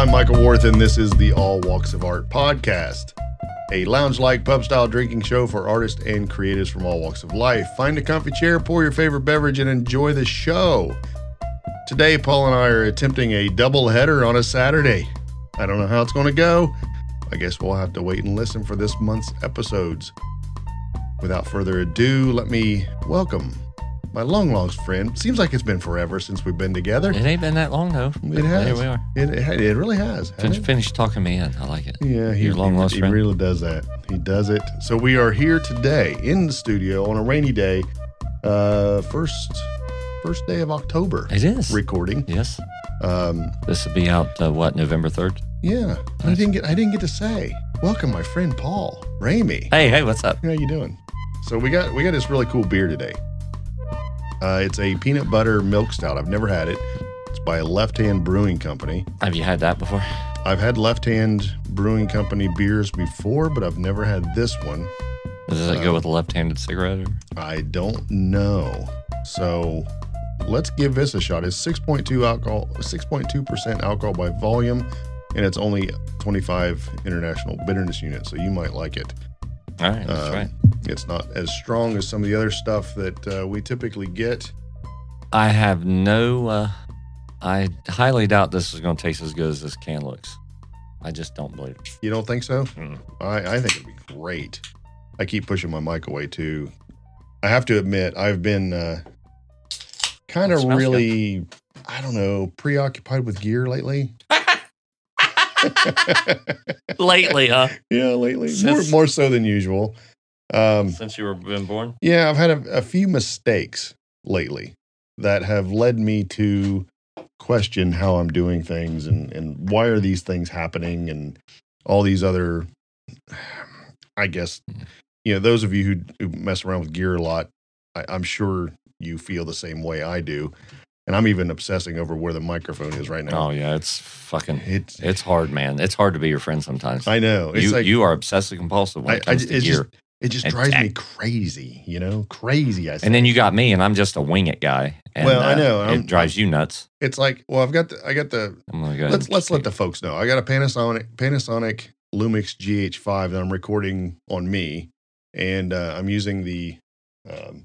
I'm Michael Worth, and this is the All Walks of Art podcast, a lounge like pub style drinking show for artists and creatives from all walks of life. Find a comfy chair, pour your favorite beverage, and enjoy the show. Today, Paul and I are attempting a double header on a Saturday. I don't know how it's going to go. I guess we'll have to wait and listen for this month's episodes. Without further ado, let me welcome my long lost friend. Seems like it's been forever since we've been together. It ain't been that long though. It has. There we are. It, it, it really has. Finish, finish talking me in. I like it. Yeah, he, Your long lost he really does that. He does it. So we are here today in the studio on a rainy day, uh, first first day of October. It is. Recording. Yes. Um, This will be out uh, what November third. yeah, I didn't get I didn't get to say welcome, my friend Paul Ramey. Hey, hey, what's up? How you doing? So we got we got this really cool beer today. Uh, it's a peanut butter milk stout. I've never had it. It's by Left Hand Brewing Company. Have you had that before? I've had Left Hand Brewing Company beers before, but I've never had this one. Does it Uh, go with a left-handed cigarette? Or? I don't know. So let's give this a shot. It's 6.2 alcohol, 6.2% alcohol by volume, and it's only 25 international bitterness units. So you might like it. All right, that's Um, right. It's not as strong as some of the other stuff that uh, we typically get. I have no. Uh, I highly doubt this is going to taste as good as this can looks. I just don't believe it. You don't think so? Mm. I, I think it'd be great. I keep pushing my mic away too. I have to admit, I've been uh, kind of really, I don't know, preoccupied with gear lately. Lately, huh? yeah, lately, more, more so than usual. Um, Since you were been born. yeah, I've had a, a few mistakes lately that have led me to question how I'm doing things and, and why are these things happening and all these other, I guess, you know, those of you who, who mess around with gear a lot, I, I'm sure you feel the same way I do. And I'm even obsessing over where the microphone is right now. Oh yeah, it's fucking. It's, It's hard, man. It's hard to be your friend sometimes. I know. It's you like, you are obsessive compulsive when I, I, comes it's to gear. just, it just drives me crazy, you know, crazy. I And then you got me, and I'm just a wing it guy. And, Well, I uh, know, it drives you nuts. it's like, well, I've got the, I got the, I'm gonna go. let's let's let the folks know. I got a Panasonic Panasonic Lumix GH5 that I'm recording on me, and uh, I'm using the um,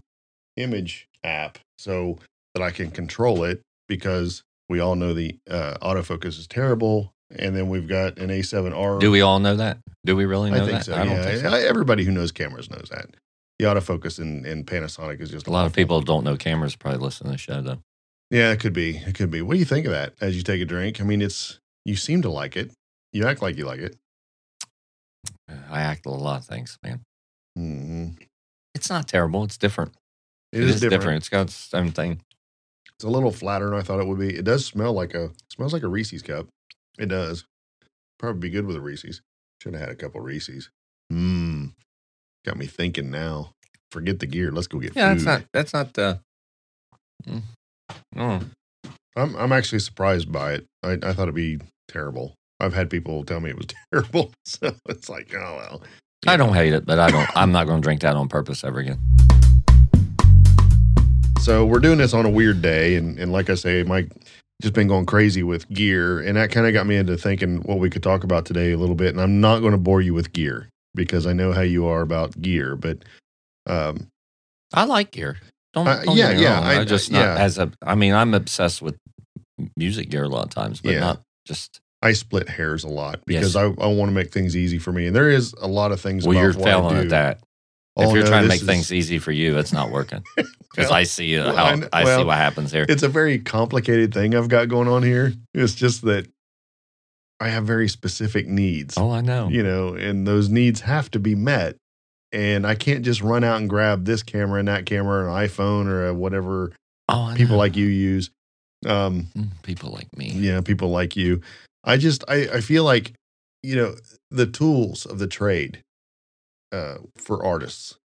image app so that I can control it because we all know the uh, autofocus is terrible. And then we've got an A7R. Do we all know that? Do we really know that? I think that? so. I don't think so. Everybody who knows cameras knows that. The autofocus in, in Panasonic is just A lot of people don't know cameras probably listen to the show though. Yeah, it could be. It could be. What do you think of that as you take a drink? I mean, it's you seem to like it. You act like you like it. I act a lot of things, man. hmm It's not terrible. It's different. It is different. It's got its own thing. It's a little flatter than I thought it would be. It does smell like a smells like a Reese's cup. It does. Probably be good with a Reese's. Should have had a couple Reese's. Mmm. Got me thinking now. Forget the gear. Let's go get Yeah, food. that's not. That's not. Uh, mm, mm. I'm I'm actually surprised by it. I, I thought it'd be terrible. I've had people tell me it was terrible. So it's like, oh well. I don't hate it, but I don't. I'm not going to drink that on purpose ever again. So we're doing this on a weird day, and, and like I say, Mike just been going crazy with gear, and that kind of got me into thinking what we could talk about today a little bit. And I'm not going to bore you with gear because I know how you are about gear, but um, I like gear. Don't. Uh, don't yeah, me yeah. I- I, just yeah. not as a. I mean, I'm obsessed with music gear a lot of times, but Yeah. not just. I split hairs a lot because Yes. I, I want to make things easy for me, and there is a lot of things. Well, about you're failing do. at that. Oh, if you're no, trying to make is- things easy for you, it's not working. Because Well, I see uh, how I I, well, see what happens here. it's a very complicated thing I've got going on here. It's just that I have very specific needs. Oh, I know. you know, and those needs have to be met. And I can't just run out and grab this camera and that camera, an iPhone or whatever Oh, people like you use. Um, Mm, people like me. yeah, people like you. I just I, I feel like, you know, the tools of the trade uh, for artists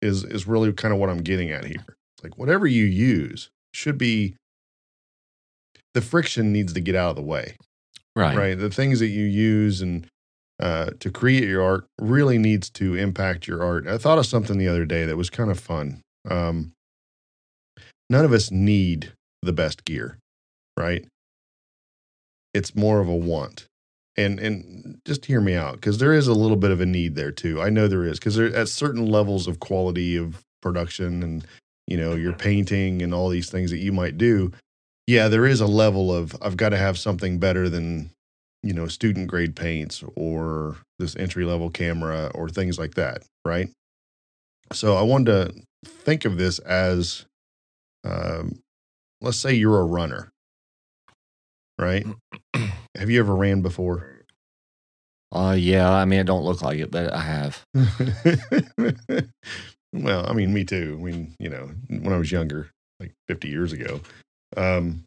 is is really kind of what I'm getting at here. It's like whatever you use should be the friction needs to get out of the way Right. right? The things that you use and uh, to create your art really needs to impact your art. I thought of something the other day that was kind of fun. Um, none of us need the best gear right? It's more of a want and and just hear me out because there is a little bit of a need there too. I know there is because there at certain levels of quality of production and you know your painting and all these things that you might do. Yeah, there is a level of I've got to have something better than you know student grade paints or this entry level camera or things like that, right? So I wanted to think of this as, um, let's say you're a runner, right? have you ever ran before? Uh, yeah. I mean, it don't look like it, but I have. well, I mean, me too. I mean, you know, when I was younger, like 50 years ago. Um,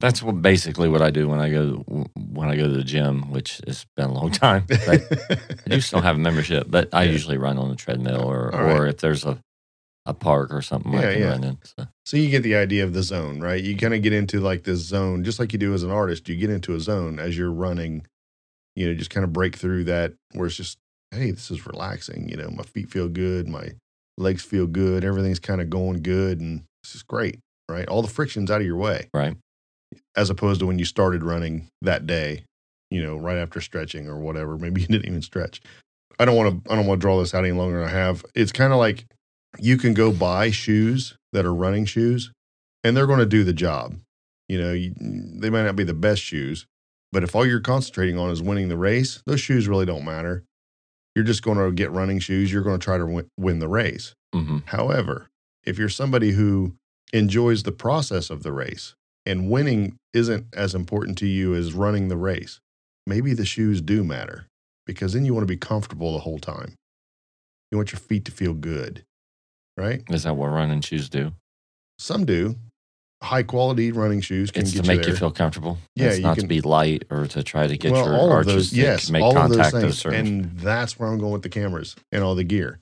That's what basically what I do when I go when I go to the gym, which has been a long time. But I do still have a membership, but I Yeah. usually run on the treadmill or right. or if there's a a park or something Yeah, I can yeah. run in. So. so you get the idea of the zone, right? You kind of get into like this zone, just like you do as an artist. You get into a zone as you're running, you know, just kind of break through that where it's just, hey, this is relaxing. You know, my feet feel good, my legs feel good, everything's kind of going good, and this is great, right? All the friction's out of your way. Right. as opposed to when you started running that day, you know, right after stretching or whatever. Maybe you didn't even stretch. I don't want to. I don't want to draw this out any longer than I have. It's kind of like you can go buy shoes that are running shoes, and they're going to do the job. You know, you, they might not be the best shoes, but if all you're concentrating on is winning the race, those shoes really don't matter. You're just going to get running shoes. You're going to try to win, win the race. hmm However, if you're somebody who enjoys the process of the race and winning isn't as important to you as running the race, maybe the shoes do matter because then you want to be comfortable the whole time. You want your feet to feel good, right? Is that what running shoes do? Some do. High quality running shoes can It's get to make you you, feel comfortable. Yeah, it's not can- to be light or to try to get well, your all of those, to yes, make all of those things, and that's where I'm going with the cameras and all the gear.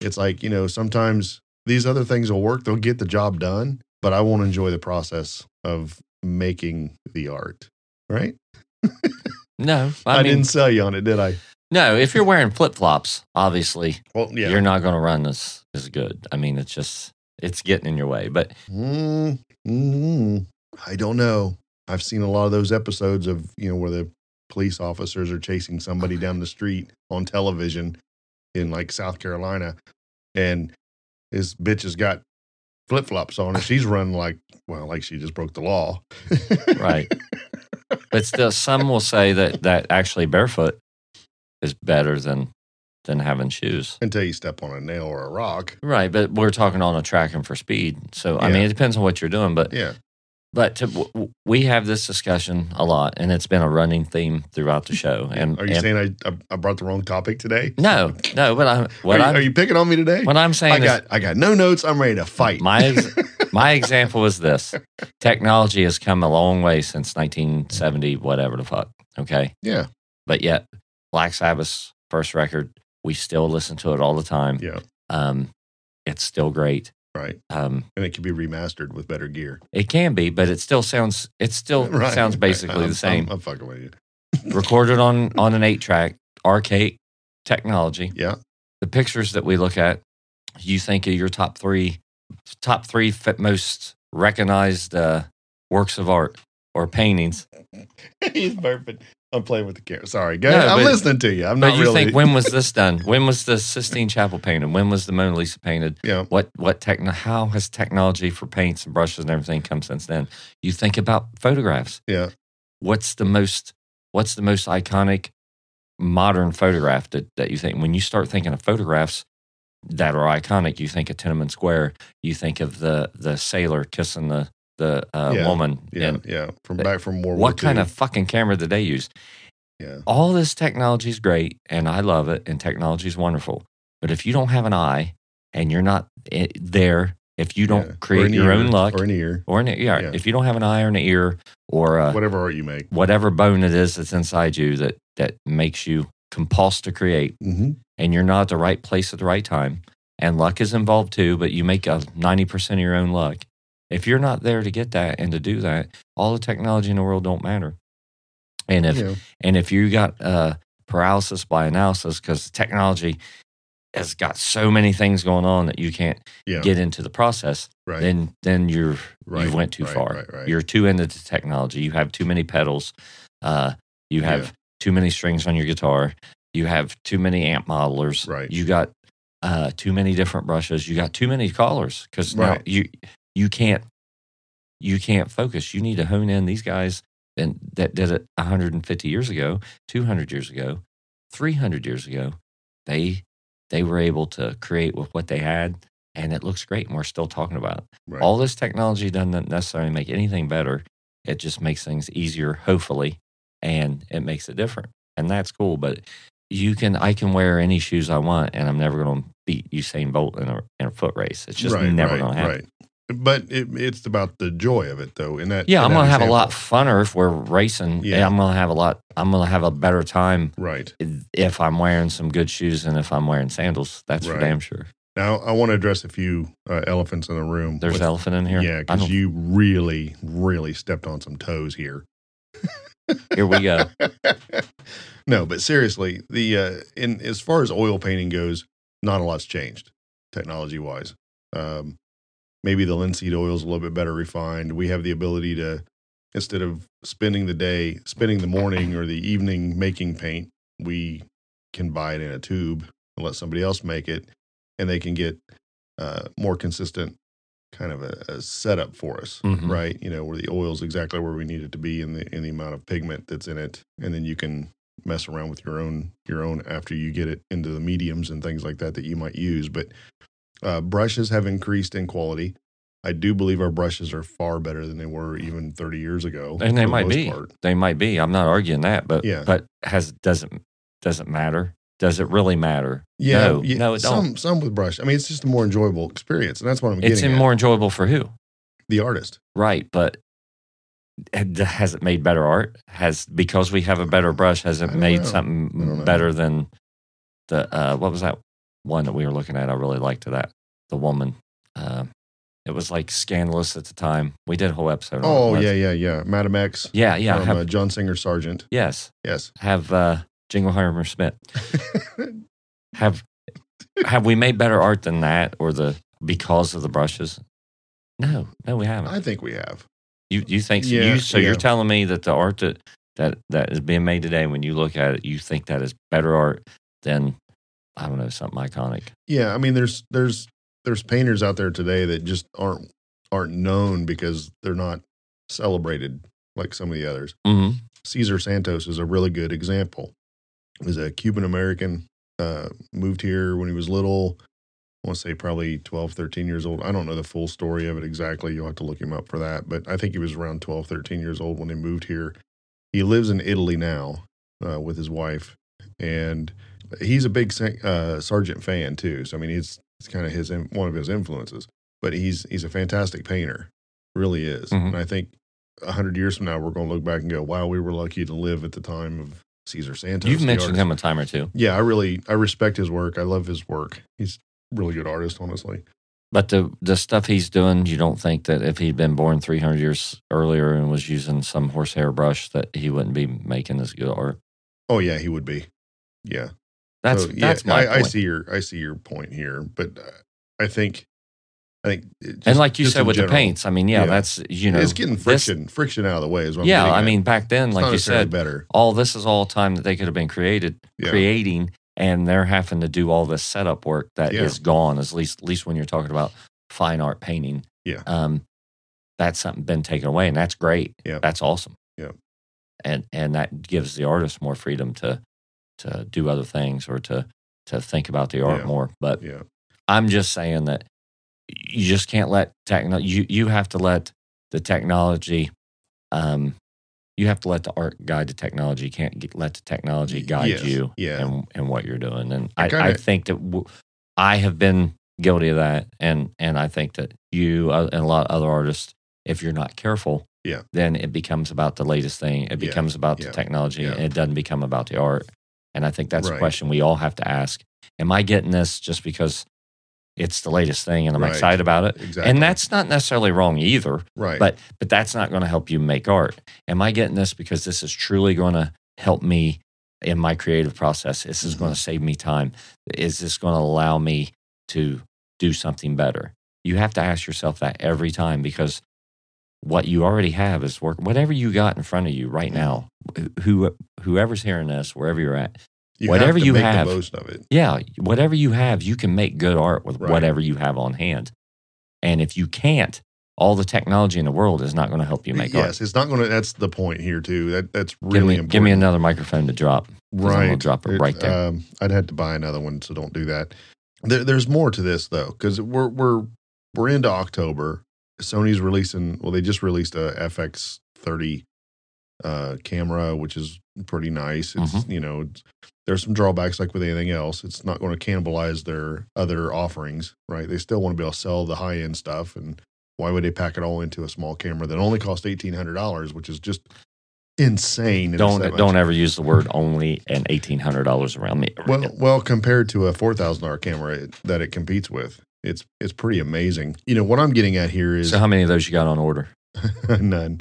It's like you know, sometimes these other things will work; they'll get the job done, but I won't enjoy the process of making the art. Right? no, I, I, mean, didn't sell you on it, did I? no. If you're wearing flip flops, obviously Well, yeah. you're not going to run as as good. I mean, it's just it's getting in your way. But Mm, mm, I don't know. I've seen a lot of those episodes of you know where the police officers are chasing somebody down the street on television in like South Carolina, and this bitch has got flip flops on, and she's running like well, like she just broke the law. right, but still, some will say that that actually barefoot is better than than having shoes. Until you step on a nail or a rock. Right, but we're talking on a track and for speed. So I mean, it depends on what you're doing. But Yeah. but to, w- we have this discussion a lot, and it's been a running theme throughout the show. And Are you and- saying I, I I brought the wrong topic today? no, no? But I'm what are, you, I'm are you picking on me today? what I'm saying I is got I got no notes. I'm ready to fight. my ex- my example is this: technology has come a long way since 1970, whatever the fuck. Okay, yeah. but yet Black Sabbath's first record, we still listen to it all the time. Yeah. Um, it's still great. Right. Um, And it can be remastered with better gear. it can be, but it still sounds it still Right, sounds basically I'm- the same. I'm, I'm fucking with you. Recorded on on an eight track, arcade technology. Yeah. The pictures that we look at, you think of your top three, top three most recognized uh, works of art or paintings. He's perfect. I'm playing with the camera. Sorry, go ahead. I'm listening to you. I'm But not you really. think when was this done? When was the Sistine Chapel painted? When was the Mona Lisa painted? yeah. What what techno? How has technology for paints and brushes and everything come since then? You think about photographs. Yeah. What's the most What's the most iconic modern photograph that, that you think? When you start thinking of photographs that are iconic, you think of Tiananmen Square. You think of the the sailor kissing the the uh, Yeah. woman. Yeah. And yeah. From back from World what War kind II. of fucking camera did they use? Yeah. all this technology is great and I love it and technology is wonderful. But if you don't have an eye and you're not there, if you don't Yeah. Create your ear, own luck or an ear, or an yeah, Yeah. if you don't have an eye or an ear or uh, whatever art you make. whatever bone it is that's inside you that that makes you compulsed to create Mm-hmm. and you're not at the right place at the right time and luck is involved too, but you make a 90% of your own luck. If you're not there to get that and to do that, all the technology in the world don't matter. And if Yeah. and if you got uh, paralysis by analysis because technology has got so many things going on that you can't Yeah. get into the process, right. then then you're right. you went too right, far. You're too into the technology. You have too many pedals. Uh, you have Yeah. too many strings on your guitar. You have too many amp modelers. Right. You got uh, too many different brushes. You got too many colors because now you you can't you can't focus. You need to hone in these guys and that did it 150 years ago, 200 years ago, 300 years ago. They they were able to create with what they had, and it looks great. And we're still talking about it. Right. All this technology doesn't necessarily make anything better. It just makes things easier, hopefully, and it makes it different. And that's cool. But you can, I can wear any shoes I want, and I'm never going to beat Usain Bolt in a, in a foot race. It's just right, never right, going to happen. But it, it's about the joy of it, though. In that, Yeah, in I'm that to have a lot funner if we're racing. Yeah. I'm going to have a lot, I'm going to have a better time Right if I'm wearing some good shoes and if I'm wearing sandals. That's Right. for damn sure. now, I want to address a few uh, elephants in the room. There's with- an elephant in here. Yeah, because you really, really stepped on some toes here. Here we go. no, but seriously, the uh, in as far as oil painting goes, not a lot's changed technology wise. Um, maybe the linseed oil is a little bit better refined. We have the ability to instead of spending the day, spending the morning or the evening making paint, we can buy it in a tube and let somebody else make it, and they can get uh, more consistent kind of a, a setup for us, Mhm. right? You know, where the oil is exactly where we need it to be in the in the amount of pigment that's in it, and then you can mess around with your own your own after you get it into the mediums and things like that that you might use. But uh, brushes have increased in quality. I do believe our brushes are far better than they were even 30 years ago. and they the might be part. they might be i'm not arguing that but Yeah. but has doesn't doesn't matter does it really matter Yeah, no yeah, no it some don't some with brush. I mean, it's just a more enjoyable experience, and that's what I'm it's getting in at. more enjoyable for who the artist. right but has it made better art has because we have a better brush has it made know. Something better than the uh what was that one that we were looking at i really liked that the woman uh, it was like scandalous at the time we did a whole episode Oh yeah, yeah, yeah. Madame X yeah yeah from have, uh, John Singer Sargent. yes Yes. have uh jingleheimer smith have have we made better art than that or the because of the brushes no no we haven't I think we have. you you think Yeah, you so yeah. you're telling me that the art that that that is being made today when you look at it you think that is better art than i don't know something iconic Yeah, I mean, there's there's there's painters out there today that just aren't aren't known because they're not celebrated like some of the others. mm-hmm. Cesar Santos is a really good example. He's a Cuban American, uh, moved here when he was little. I want to say probably 12, 13 years old. I don't know the full story of it exactly. You'll have to look him up for that. But I think he was around 12, 13 years old when he moved here. He lives in Italy now uh, with his wife. And he's a big uh, Sargent fan too. So, I mean, it's, it's kind of his one of his influences. But he's he's a fantastic painter, really is. Mhm. And I think a hundred years from now, we're going to look back and go, "Wow, we were lucky to live at the time of Cesar Santos." you've mentioned artist." him a time or two Yeah, I really I respect his work. I love his work. He's a really good artist, honestly. but the the stuff he's doing you don't think that if he'd been born 300 years earlier and was using some horsehair brush that he wouldn't be making as good art Oh yeah, he would be. Yeah, that's So, yeah, that's my I, I see your I see your point here, but uh, I think I think it and like you said with general, the paints i mean yeah, Yeah. that's you know it's getting this- friction friction out of the way. Is what yeah i mean back then It's like you said better. all this is all time that they could have been created Yeah. creating and they're having to do all this setup work that is Yeah. gone at least at least when you're talking about fine art painting Yeah. um that's something been taken away and that's great Yeah. that's awesome Yeah. and and that gives the artist more freedom to to do other things or to to think about the art Yeah. more but Yeah, i'm just saying that you just can't let techno you you have to let the technology um you have to let the art guide the technology you can't get, let the technology guide Yes. you Yeah. and and what you're doing and I I, I think that w- i have been guilty of that and and i think that you uh, and a lot of other artists if you're not careful Yeah. then it becomes about the latest thing it Yeah. becomes about the technology Yeah. and it doesn't become about the art and i think that's a question we all have to ask am i getting this just because it's the latest thing and i'm Right. excited about it exactly. and that's not necessarily wrong either right. but but that's not going to help you make art am i getting this because this is truly going to help me in my creative process this is Mm-hmm. going to save me time is this going to allow me to do something better you have to ask yourself that every time because what you already have is work. Whatever you got in front of you right now, who whoever's hearing this, wherever you're at, You Whatever have you make have. the most of it. yeah, whatever you have, you can make good art with Right. whatever you have on hand. And if you can't, all the technology in the world is not going to help you make yes, art. it's not going to. That's the point here too. That that's Give really me, important. give me another microphone to drop. right. gonna drop it right there. Um, I'd have to buy another one, so don't do that. There, there's more to this though, because we're we're we're into October. Sony's releasing. Well, they just released a FX30 uh, camera, which is pretty nice. It's Mm-hmm. you know, it's, there's some drawbacks like with anything else. It's not going to cannibalize their other offerings, right? They still want to be able to sell the high end stuff, and why would they pack it all into a small camera that only costs eighteen hundred dollars, which is just insane. don't don't ever use the word only and eighteen hundred dollars around me. well, well, compared to a four thousand dollar camera it- that it competes with, it's it's pretty amazing. You know what I'm getting at here is so how many of those you got on order? none,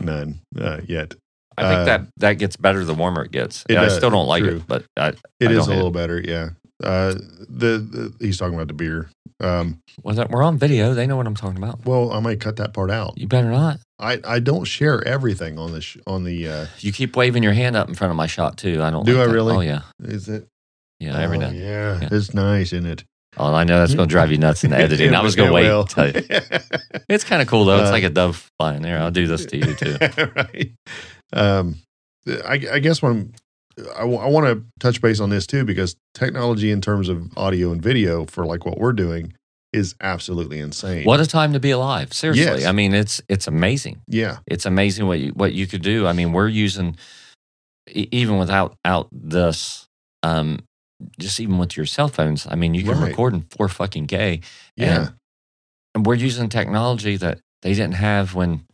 none uh, yet. I think Uh, that that gets better the warmer it gets. it I still don't like true. it, but I, It I is a little better, yeah. Uh, the, the he's talking about the beer. Um, well, that, we're on video. They know what I'm talking about. well, I might cut that part out. You better not. I, I don't share everything on the sh- on the. Uh, You keep waving your hand up in front of my shot too. I don't. Do like I that. really? Oh yeah, is it? yeah. Every oh, now. Yeah, Yeah. it's nice, isn't it? Oh, I know that's going to drive you nuts in the editing. I was going to wait. Well. to tell you. It's kind of cool though. It's Uh, like a dove flying there. I'll do this to you too. right. Um, I, I guess when I, want to touch base on this too because technology in terms of audio and video for like what we're doing is absolutely insane. What a time to be alive! Seriously, Yes. I mean it's it's amazing. Yeah. It's amazing what you what you could do. I mean, we're using even without out this, um, just even with your cell phones. I mean, you can Right. record in four fucking K, Yeah. and we're using technology that they didn't have when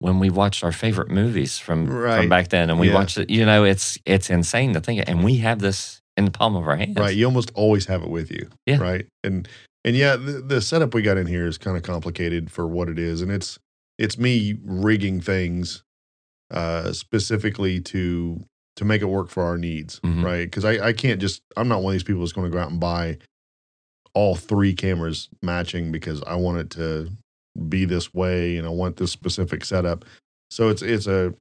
when we watched our favorite movies from Right. from back then, and we Yeah. watched it. You know, it's it's insane to think, and we have this in the palm of our hands. Right. You almost always have it with you. Yeah. Right. And and yeah, the, the setup we got in here is kind of complicated for what it is, and it's it's me rigging things uh, specifically to to make it work for our needs. Mhm. Right. Because I I can't just I'm not one of these people that's going to go out and buy all three cameras matching because I want it to be this way and I want this specific setup. So it's it's a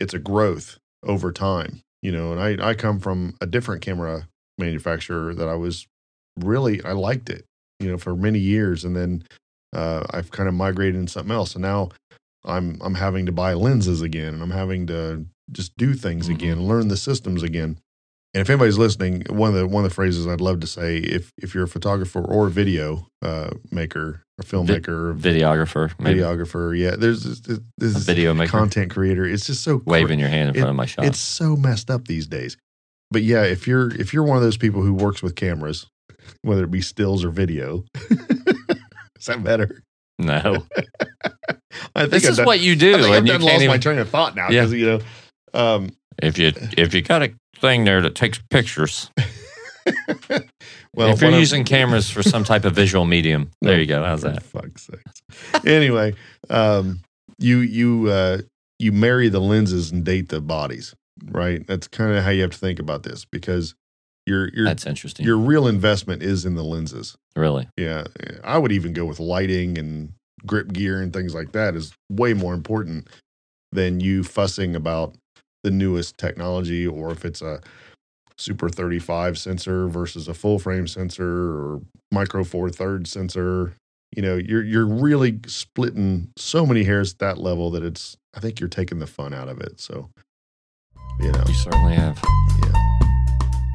it's a growth over time, you know. And I I come from a different camera manufacturer that I was really I liked it, you know, for many years, and then uh, I've kind of migrated into something else, and now I'm I'm having to buy lenses again, and I'm having to just do things Mhm. again, learn the systems again. And if anybody's listening, one of the one of the phrases I'd love to say, if if you're a photographer or a video uh, maker or filmmaker or Videographer, maybe videographer, yeah, there's this, this, video maker, content creator. It's just so waving your hand in it- front of my shot. it's so messed up these days. But yeah, if you're if you're one of those people who works with cameras, whether it be stills or video, is that better? no, I think this I've is done, what you do, I think I've done can't lost my train of thought now Yeah. because you know. Um, If you if you got a thing there that takes pictures, well, if you're of- using cameras for some type of visual medium, there you go. How's that? fuck's sakes. anyway, um, you you uh, you marry the lenses and date the bodies, right? That's kind of how you have to think about this because your your That's interesting. your real investment is in the lenses. really, Yeah, I would even go with lighting and grip gear and things like that is way more important than you fussing about the newest technology or if it's a super 35 sensor versus a full frame sensor or micro four third sensor. You know, you're you're really splitting so many hairs at that level that it's I think you're taking the fun out of it. So, you know, you certainly have yeah.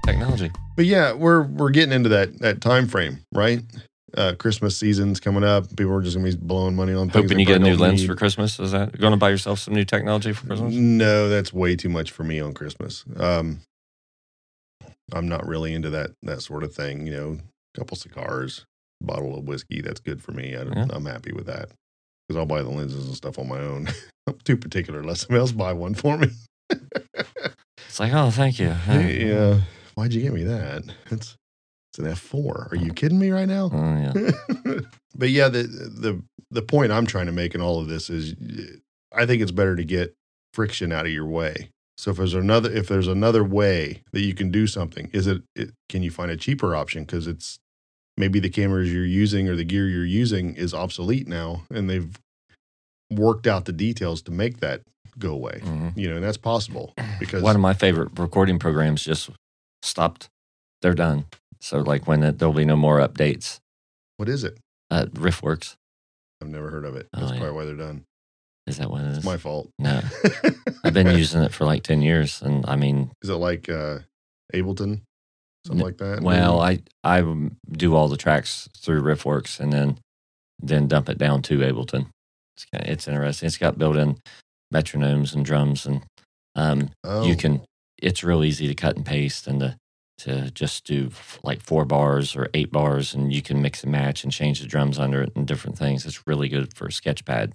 technology. But yeah, we're we're getting into that that time frame, right? Uh, Christmas season's coming up. People are just gonna be blowing money on. things Hoping you get a new lens need. for Christmas. Is that going to buy yourself some new technology for Christmas? No, that's way too much for me on Christmas. Um, I'm not really into that that sort of thing. You know, a couple cigars, bottle of whiskey. That's good for me. I, Yeah. I'm happy with that because I'll buy the lenses and stuff on my own. I'm too particular. Let somebody else buy one for me. It's like, oh, thank you. yeah. Why'd you get me that? It's it's an F4. Are you kidding me right now? Oh, yeah. but yeah, the the the point I'm trying to make in all of this is, I think it's better to get friction out of your way. So if there's another if there's another way that you can do something, is it, it can you find a cheaper option because it's maybe the cameras you're using or the gear you're using is obsolete now and they've worked out the details to make that go away. Mhm. You know, and that's possible because One of my favorite recording programs just stopped. They're done. So like when it, there'll be no more updates. what is it? Uh, RiffWorks I've never heard of it. Oh, That's yeah. probably why they're done. is that what it is? It's my fault. no, I've been using it for like ten years, and I mean, Is it like uh, Ableton, something N- like that? well, maybe? I I do all the tracks through RiffWorks, and then then dump it down to Ableton. It's kind it's interesting. It's got built-in metronomes and drums, and um, oh, you can. It's real easy to cut and paste, and to to just do like four bars or eight bars, and you can mix and match and change the drums under it and different things. It's really good for Sketchpad,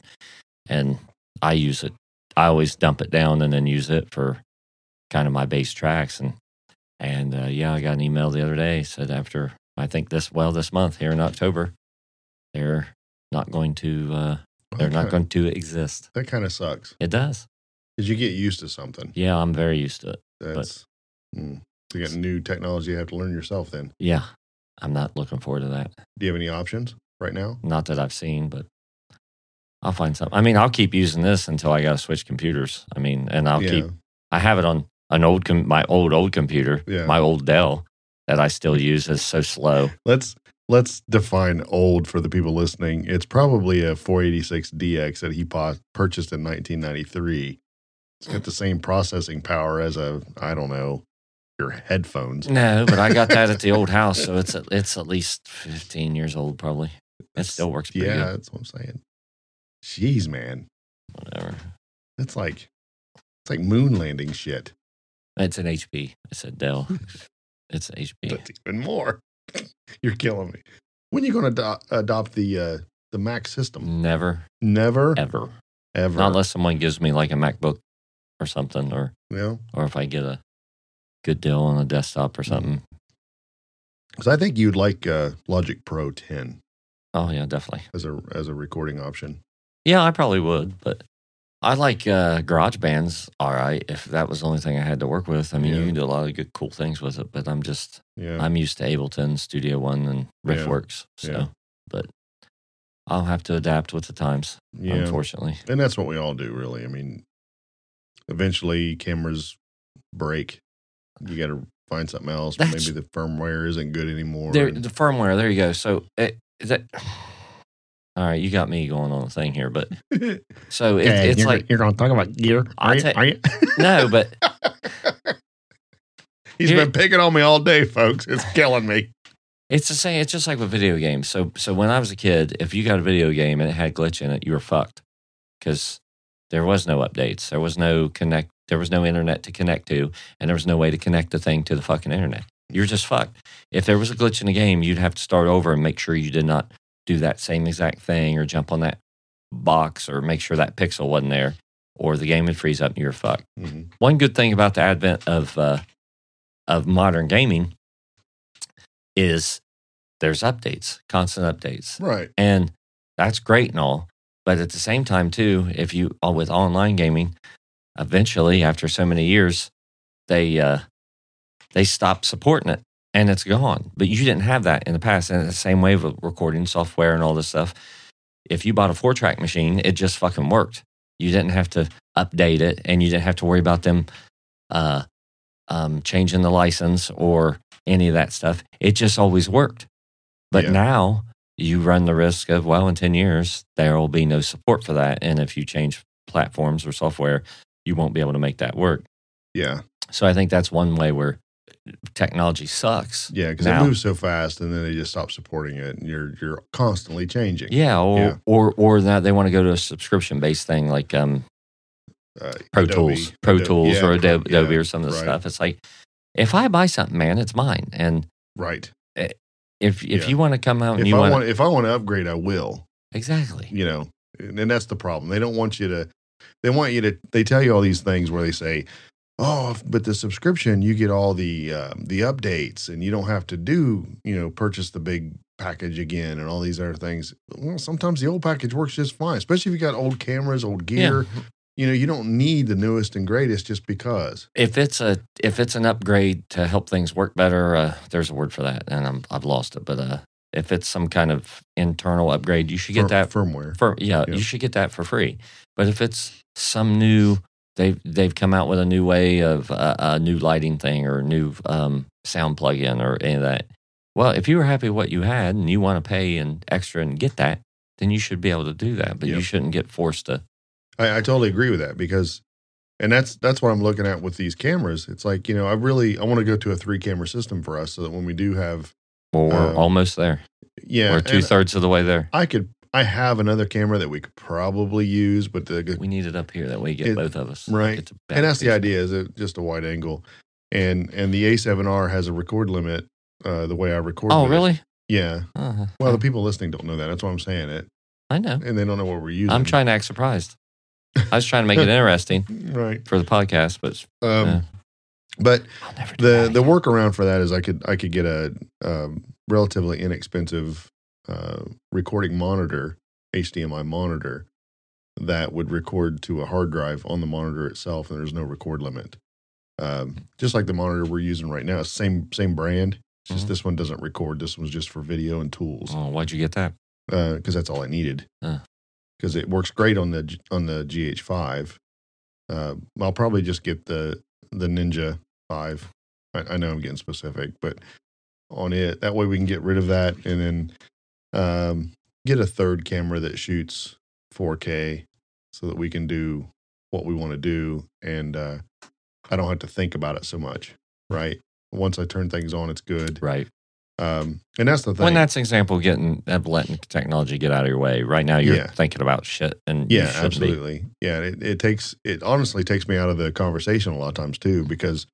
and I use it. I always dump it down and then use it for kind of my bass tracks, and and uh, yeah, I got an email the other day said after I think this well this month here in October, they're not going to uh, they're not going to exist. That kind of sucks It does. Did you get used to something. Yeah, I'm very used to it. That's mm, you get new technology you have to learn yourself. Then, Yeah, I'm not looking forward to that. do you have any options right now? Not that I've seen, but I'll find something. I mean, I'll keep using this until I got to switch computers. I mean, and I'll yeah, keep. I have it on an old, com- my old old computer, Yeah. my old Dell that I still use. is so slow. let's let's define old for the people listening. It's probably a 486 DX that he po- purchased in 1993. It's got the same processing power as a I don't know your headphones. No, but I got that at the old house, so it's at, it's at least 15 years old, probably. It still works pretty Yeah, good. that's what I'm saying. Jeez, man, Whatever. that's like it's like moon landing shit. It's an HP. It's a Dell. It's HP. That's even more. You're killing me. When are you going to ado- adopt the uh, the Mac system? Never, Never, ever. ever. Not unless someone gives me like a MacBook or something, or know, or if I get a good deal on a desktop or something. because I think you'd like uh, Logic Pro 10 Oh yeah, definitely. as a as a recording option. Yeah, I probably would, but I like uh, GarageBand's all right. If that was the only thing I had to work with, I mean, Yeah. you can do a lot of good, cool things with it. But I'm just, Yeah, I'm used to Ableton, Studio One, and Yeah. RiffWorks. So, Yeah. but I'll have to adapt with the times, yeah, unfortunately. and that's what we all do, really. I mean, eventually cameras break. You got to find something else. That's- Maybe the firmware isn't good anymore. There, and- the firmware. There you go. So eh, it, that. All right, you got me going on a thing here, but so it, Okay, it's you're, like you're going to talk about gear. I'll Are you? ta- Are you? no, but He's Here- been picking on me all day, folks. It's killing me. It's the same. It's just like with video games. So, so when I was a kid, if you got a video game and it had glitch in it, you were fucked because there was no updates. There was no connect. There was no internet to connect to, and there was no way to connect the thing to the fucking internet. You're just fucked. If there was a glitch in the game, you'd have to start over and make sure you did not do that same exact thing or jump on that box or make sure that pixel wasn't there, or the game would freeze up and you're fucked. Mhm. One good thing about the advent of uh, of modern gaming is there's updates, constant updates, Right. and that's great and all. But at the same time, too, if you uh, with online gaming, eventually after so many years, they uh, they stop supporting it and it's gone. But you didn't have that in the past. And the same way with recording software and all this stuff. If you bought a four track machine, it just fucking worked. You didn't have to update it, and you didn't have to worry about them uh, um, changing the license or any of that stuff. It just always worked. But Yeah. now you run the risk of, well, in 10 years, there will be no support for that. And if you change platforms or software, you won't be able to make that work. Yeah. So I think that's one way where technology sucks. Yeah. Because it moves so fast, and then they just stop supporting it, and you're you're constantly changing. Yeah, or Yeah. or or that they want to go to a subscription based thing like um, Uh, Pro Adobe- Tools, Pro Ado- Tools, yeah, or Adobe, yeah, Adobe or some of the right. stuff. It's like if I buy something, man, it's mine. And Right. if if Yeah. you want to come out and If you I want want if I want to upgrade, I will. exactly, You know, and that's the problem. They don't want you to. They want you to. They tell you all these things where they say, "Oh, but the subscription, you get all the um, the updates, and you don't have to do you know purchase the big package again and all these other things." Well, sometimes the old package works just fine, especially if you got old cameras, old gear. You know, you don't need the newest and greatest just because. if it's a if it's an upgrade to help things work better, uh, there's a word for that, and I'm, I've lost it. But uh, if it's some kind of internal upgrade, you should get that firmware. for yeah, Yeah. you should get that for free. But if it's some new, they've they've come out with a new way of uh, a new lighting thing or a new um, sound plug-in or any of that. Well, if you were happy with what you had and you want to pay an extra and get that, then you should be able to do that. But you shouldn't get forced to. I, I totally agree with that because, and that's that's what I'm looking at with these cameras. It's like you know, I really I want to go to a three camera system for us so that when we do have Well, we're Um, almost there. yeah, we're two thirds of the way there. I could I have another camera that we could probably use, but the We need it up here that way you get It- both of us. right. And that's the idea is it just a wide angle, and and the A7R has a record limit. Uh, the way I record. Oh, with it. really? Yeah. Uh-huh. Well, the people listening don't know that. That's why I'm saying it, I know. and they don't know what we're using. I'm trying to act surprised. I was trying to make it interesting Right. for the podcast, but Um, Yeah. but I'll never do the the workaround for that is I could I could get a um, relatively inexpensive uh, recording monitor, HDMI monitor, that would record to a hard drive on the monitor itself, and there's no record limit. Um, just like the monitor we're using right now, same same brand. It's just Mhm. this one doesn't record. This one's just for video and tools Oh, why'd you get that? because that's all I needed. Uh. Because it works great on the on the GH5. Uh, I'll probably just get the the Ninja Five. I, I know I'm getting specific, but on it that way we can get rid of that and then um, get a third camera that shoots 4K so that we can do what we want to do and uh, I don't have to think about it so much. Right. Once I turn things on, it's good. Right. Um, and that's the thing. When that's an example of getting of letting technology get out of your way. Right now, you're Yeah. thinking about shit, and Yeah, shouldn't be. absolutely. Yeah, it, it takes it honestly takes me out of the conversation a lot of times too because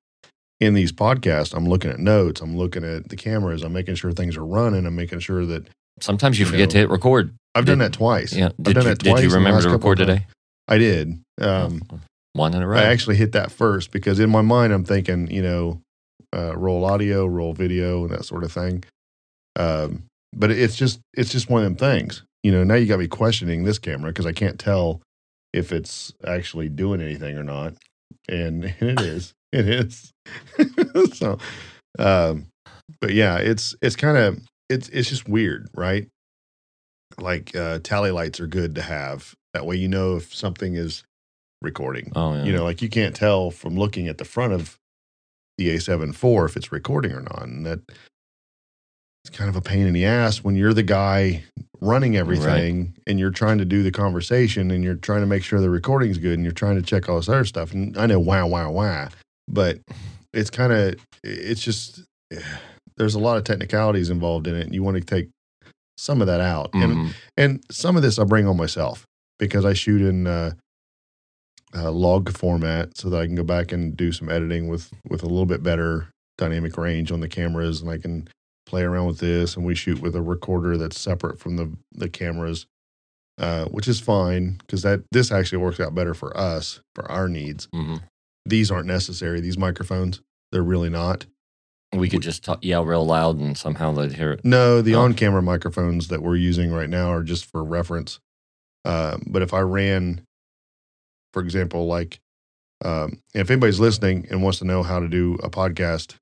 in these podcasts I'm looking at notes, I'm looking at the cameras, I'm making sure things are running, I'm making sure that Sometimes you You forget know, to hit record. I've done that twice. Yeah. I've done you, that did you remember to record today? I did. Um, Oh, one in a row. I actually hit that first because in my mind I'm thinking, you know, uh, roll audio, roll video, and that sort of thing. Um, but it's just it's just one of them things. You know, now you got me questioning this camera because I can't tell if it's actually doing anything or not, and, and it is, it is. so, um, but yeah, it's it's kind of it's it's just weird, right? Like uh, tally lights are good to have. That way, you know if something is recording. oh, yeah. You know, like you can't tell from looking at the front of the A7 IV if it's recording or not. And that it's kind of a pain in the ass when you're the guy running everything and you're trying to do the conversation and you're trying to make sure the recording's good and you're trying to check all this other stuff. And I know wow, wow, wow, but it's kind of, it's just, there's a lot of technicalities involved in it. And you want to take some of that out. And Mhm. and some of this I bring on myself because I shoot in uh, uh, log format so that I can go back and do some editing with with a little bit better dynamic range on the cameras, and I can play around with this. And we shoot with a recorder that's separate from the the cameras, uh, which is fine because that this actually works out better for us for our needs. Mhm. These aren't necessary. These microphones, they're really not. We could just talk, yell real loud and somehow they'd hear it. No, the Oh. on-camera microphones that we're using right now are just for reference. Um, but if I ran, for example, like um, if anybody's listening and wants to know how to do a podcast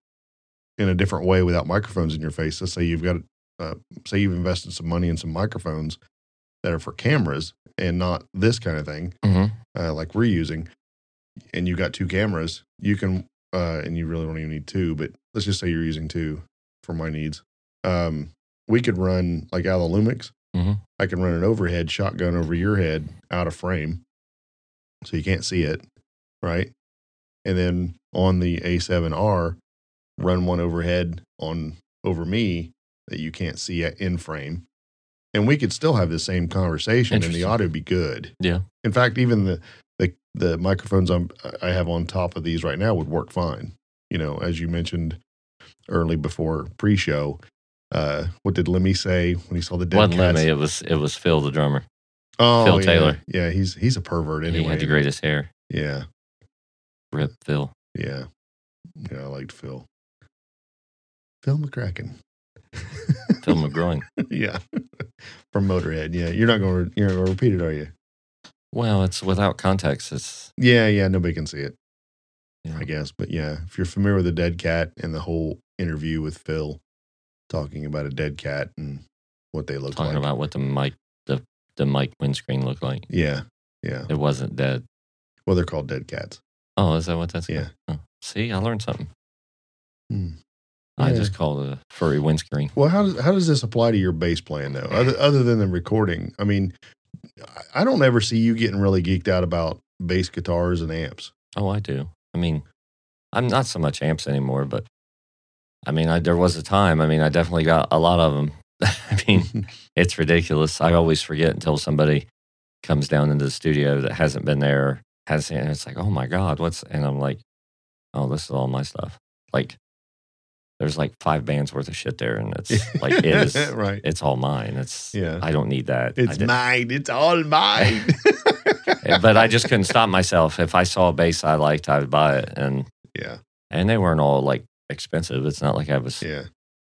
in a different way without microphones in your face, let's say you've got, uh, say you've invested some money in some microphones that are for cameras and not this kind of thing, hmm uh, like we're using, and you've got two cameras, you can, uh, and you really don't even need two, but let's just say you're using two for my needs. Um, we could run like out of Lumix. Mhm. I can run an overhead shotgun over your head out of frame, so you can't see it, right? And then on the A7R, run one overhead on over me that you can't see at in frame, and we could still have the same conversation, and the audio be good. Yeah. In fact, even the the microphones I'm I have on top of these right now would work fine. You know, as you mentioned early before pre-show, uh, what did Lemmy say when he saw the dead cats? Lemmy, it was it was Phil the drummer. Oh, Phil yeah. Taylor. Yeah, he's he's a pervert anyway. He had the greatest hair. Yeah, Rip Phil. yeah, yeah. I liked Phil. Phil McCracken. Phil McGroin. yeah, from Motorhead. Yeah, you're not going to you're not going to repeat it, are you? Well, it's without context. It's Yeah, yeah. Nobody can see it. know, I guess. But yeah, if you're familiar with the dead cat and the whole interview with Phil, talking about a dead cat and what they look Talking like. about what the mic the the mic windscreen looked like. yeah, yeah. It wasn't dead. Well, they're called dead cats. Oh, is that what that's? Yeah. Oh, see, I learned something. Hmm. I Yeah. just called it a furry windscreen. Well, how does how does this apply to your bass playing though? Other other than the recording, I mean, I- don't ever see you getting really geeked out about bass guitars and amps. Oh, I do. I mean, I'm not so much amps anymore, but I mean, I, there was a time. I mean, I definitely got a lot of them. I mean, it's ridiculous. I always forget until somebody comes down into the studio that hasn't been there, has and it's like, oh my god, what's? And I'm like, oh, this is all my stuff. Like, there's like five bands worth of shit there, and it's like it is. right. It's all mine. It's Yeah. I don't need that. It's mine. It's all mine. Eh, but I just couldn't stop myself. If I saw a bass I liked, I would buy it, and yeah, and they weren't all like expensive. It's not like I was, yeah.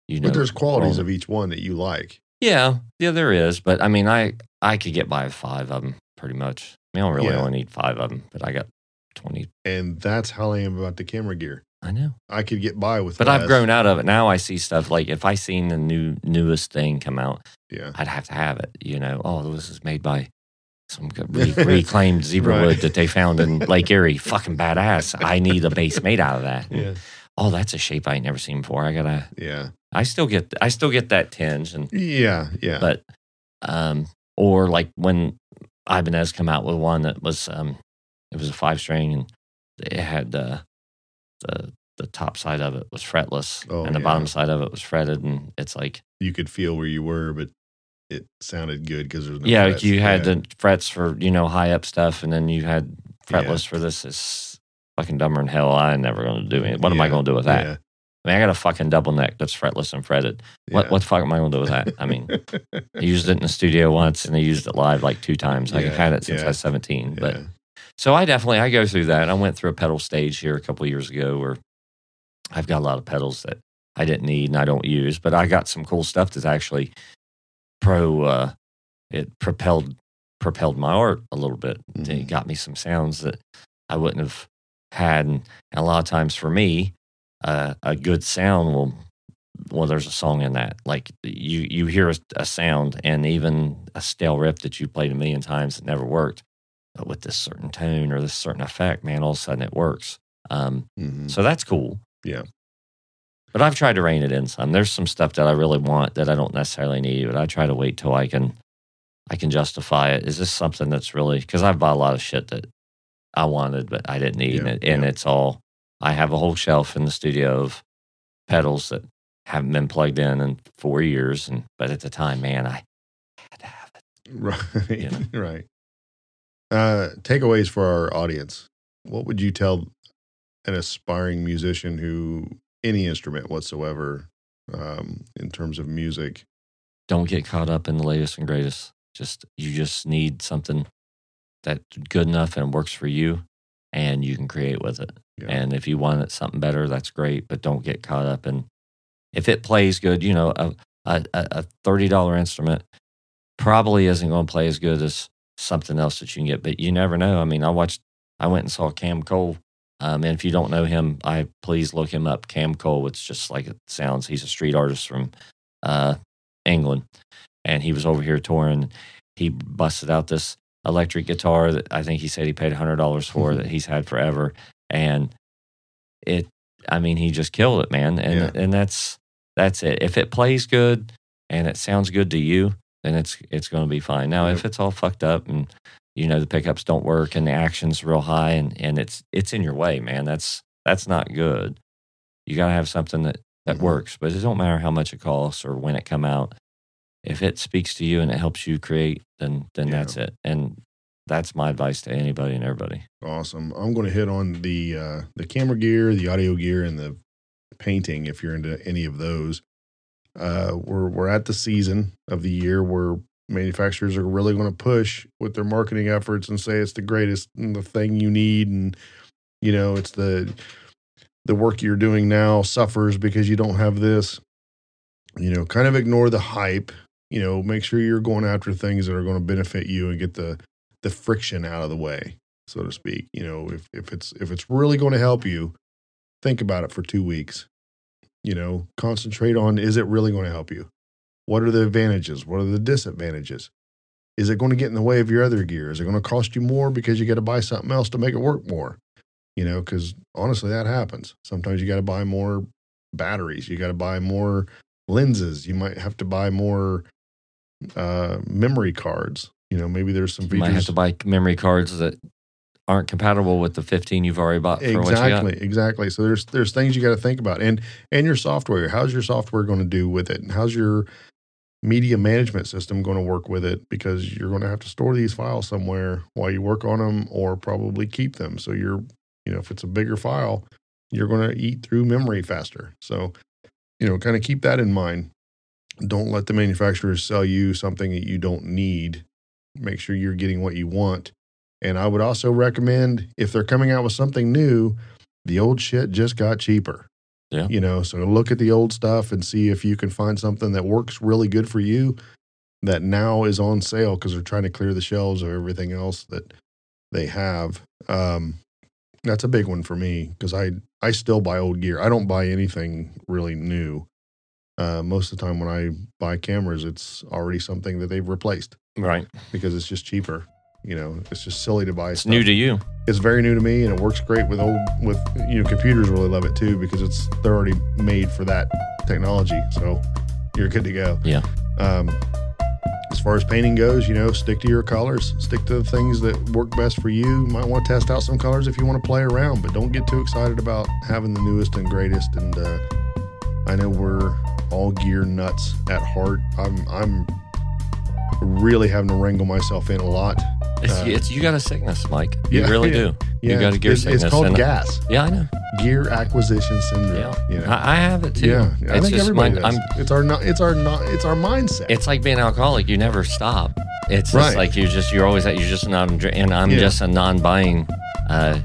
you know. But there's qualities wrong. of each one that you like. yeah, yeah, there is. But I mean, I I could get by with five of them pretty much. I mean, I don't really Yeah. only need five of them, but I got twenty. And that's how I am about the camera gear. I know, I could get by with but I've grown out of it. Now I see stuff like if I seen the new newest thing come out, Yeah. I'd have to have it. You know, oh, this is made by some re- reclaimed zebra Right. wood that they found in Lake Erie. Fucking badass. I need a bass made out of that. Yeah. Oh, that's a shape I ain't never seen before. I gotta. Yeah. I still get. I still get that tinge, and Yeah. Yeah. but um, or like when Ibanez come out with one that was um, it was a five string and it had uh, the the top side of it was fretless Oh, and the yeah. bottom side of it was fretted, and it's like you could feel where you were, but it sounded good because there's no yeah, frets. you had yeah. the frets for you know high up stuff, and then you had Yeah. fretless for this. It's fucking dumber than hell. I'm never going to do it. What am I going to do with that? Yeah. I mean, I got a fucking double neck that's fretless and fretted. What Yeah. what the fuck am I going to do with that? I mean, I used it in the studio once, and I used it live like two times. I've Yeah, had it since yeah. I was 17. But Yeah. So I definitely I go through that. I went through a pedal stage here a couple years ago where I've got a lot of pedals that I didn't need and I don't use, but I got some cool stuff that's actually pro. Uh, it propelled propelled my art a little bit. It Mhm. got me some sounds that I wouldn't have had, and a lot of times for me, uh, a good sound will. Well, there's a song in that. Like you, you hear a, a sound, and even a stale riff that you played a million times that never worked, but with this certain tone or this certain effect, man, all of a sudden it works. Um, Mhm. so that's cool. Yeah. But I've tried to rein it in some. There's some stuff that I really want that I don't necessarily need, but I try to wait till I can I can justify it. Is this something that's really because I've bought a lot of shit that I wanted but I didn't need, Yeah, and, it, and yeah. it's all I have a whole shelf in the studio of pedals that haven't been plugged in in four years, and but at the time, man, I had to have it. Right. You know? right. Uh, takeaways for our audience. What would you tell an aspiring musician who any instrument whatsoever, um, in terms of music? Don't get caught up in the latest and greatest. Just you just need something that's good enough and works for you, and you can create with it. Yeah. And if you want it something better, that's great. But don't get caught up in if it plays good. You know, a a, a thirty dollar instrument probably isn't going to play as good as something else that you can get. But you never know. I mean, I watched. I went and saw Cam Cole. Um, and if you don't know him, I please look him up. Cam Cole. It's just like it sounds. He's a street artist from uh, England, and he was over here touring. He busted out this electric guitar that I think he said he paid hundred dollars for that he's had forever, and it. I mean, he just killed it, man. And Yeah. and that's that's it. If it plays good and it sounds good to you, then it's it's going to be fine. Now, if it's all fucked up and you know the pickups don't work and the action's real high and and it's it's in your way, man, that's that's not good. You got to have something that that Mhm. works, but it don't matter how much it costs or when it come out. If it speaks to you and it helps you create, then then Yeah. that's it. And that's my advice to anybody and everybody. Awesome. I'm going to hit on the uh, the camera gear, the audio gear, and the painting. If you're into any of those, uh, we're we're at the season of the year where manufacturers are really going to push with their marketing efforts and say it's the greatest and the thing you need, and you know it's the the work you're doing now suffers because you don't have this. You know, kind of ignore the hype. You know, make sure you're going after things that are going to benefit you and get the the friction out of the way so to speak. You know, if if it's if it's really going to help you, think about it for two weeks. You know, concentrate on is it really going to help you? What are the advantages? What are the disadvantages? Is it going to get in the way of your other gear? Is it going to cost you more because you got to buy something else to make it work more? You know, because honestly, that happens. Sometimes you got to buy more batteries. You got to buy more lenses. You might have to buy more uh, memory cards. You know, maybe there's some features. You might have to buy memory cards that aren't compatible with the 15 you've already bought exactly exactly. So there's there's things you got to think about. And and your software how's your software going to do with it? And how's your media management system going to work with it? Because you're going to have to store these files somewhere while you work on them or probably keep them. So you're you know if it's a bigger file you're going to eat through memory faster. So you know kind of keep that in mind. Don't let the manufacturers sell you something that you don't need. Make sure you're getting what you want and I would also recommend if they're coming out with something new, the old shit just got cheaper. Yeah. You know, so look at the old stuff and see if you can find something that works really good for you that now is on sale because they're trying to clear the shelves of everything else that they have. Um, that's a big one for me because I I still buy old gear. I don't buy anything really new. Uh, most of the time when I buy cameras, it's already something that they've replaced Right. because it's just cheaper. You know, it's just silly to buy. It's stuff. new to you. It's very new to me, and it works great with old with you know computers. Really love it too because it's they're already made for that technology. So you're good to go. Yeah. Um, as far as painting goes, you know, stick to your colors. Stick to the things that work best for you. you might want to test out some colors if you want to play around, but don't get too excited about having the newest and greatest. And uh, I know we're all gear nuts at heart. I'm I'm really having to wrangle myself in a lot. It's, Uh, it's you got a sickness, Mike. You Yeah, really yeah. do. Yeah, you got a gear it's, sickness. it's called and- gas, Yeah, I know. gear acquisition syndrome. Yeah, you know? I, I have it too. yeah. I it's think everybody my, does. I'm. it's our not. It's our not. It's our mindset. It's like being alcoholic. You never stop. It's Right. just like you just you're always at you're just not and I'm just a non-buying uh,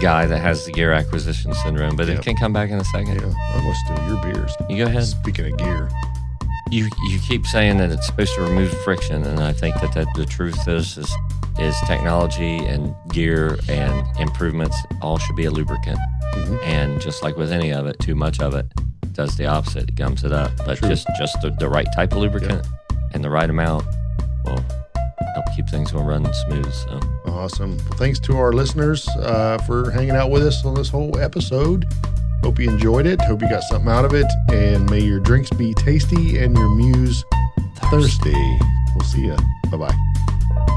guy that has the gear acquisition syndrome. But it can come back in a second. yeah, I'm gonna steal your beers. You go ahead. Speaking of gear, You you keep saying that it's supposed to remove friction, and I think that, that the truth is is is technology and gear and improvements all should be a lubricant. Mhm. And just like with any of it, too much of it does the opposite. It gums it up. But True. just just the, the right type of lubricant and the right amount will help keep things going running smooth. So awesome. Well, thanks to our listeners uh, for hanging out with us on this whole episode. Hope you enjoyed it. Hope you got something out of it. And may your drinks be tasty and your muse thirsty. We'll see you. Bye bye.